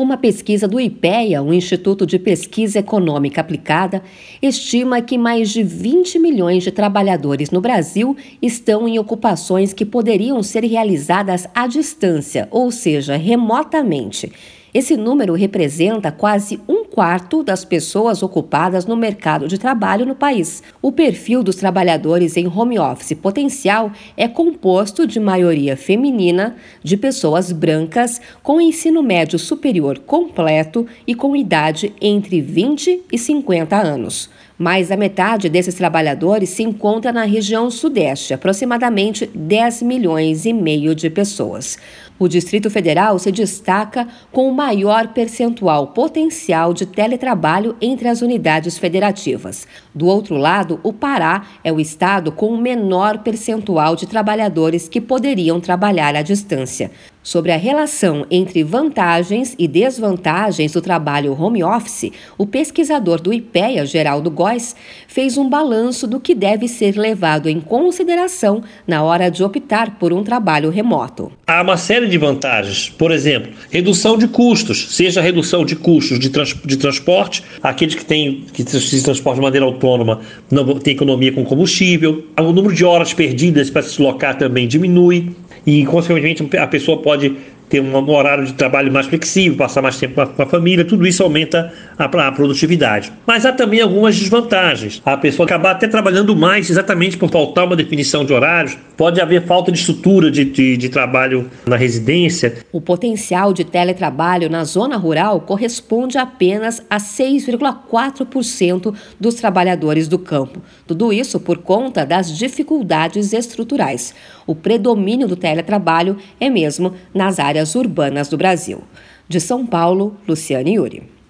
Uma pesquisa do IPEA, o Instituto de Pesquisa Econômica Aplicada, estima que mais de 20 milhões de trabalhadores no Brasil estão em ocupações que poderiam ser realizadas à distância, ou seja, remotamente. Esse número representa quase um quarto das pessoas ocupadas no mercado de trabalho no país. O perfil dos trabalhadores em home office potencial é composto de maioria feminina, de pessoas brancas com ensino médio superior completo e com idade entre 20 e 50 anos. Mais da metade desses trabalhadores se encontra na região sudeste, aproximadamente 10 milhões e meio de pessoas. O Distrito Federal se destaca com o maior percentual potencial de teletrabalho entre as unidades federativas. Do outro lado, o Pará é o estado com o menor percentual de trabalhadores que poderiam trabalhar à distância sobre a relação entre vantagens e desvantagens do trabalho home office, o pesquisador do IPEA, Geraldo Góes, fez um balanço do que deve ser levado em consideração na hora de optar por um trabalho remoto. Há uma série de vantagens, por exemplo, redução de custos, seja redução de custos de, trans, de transporte, aqueles que, têm, que se transportam de maneira autônoma não tem economia com combustível, o número de horas perdidas para se deslocar também diminui e, consequentemente, a pessoa pode ter um horário de trabalho mais flexível, passar mais tempo com a, família, tudo isso aumenta a, a, produtividade. Mas há também algumas desvantagens. A pessoa acabar até trabalhando mais exatamente por faltar uma definição de horários, pode haver falta de estrutura de, de, de trabalho na residência. O potencial de teletrabalho na zona rural corresponde apenas a 6,4% dos trabalhadores do campo. Tudo isso por conta das dificuldades estruturais. O predomínio do teletrabalho é mesmo nas áreas urbanas do Brasil. De São Paulo, Luciane Yuri.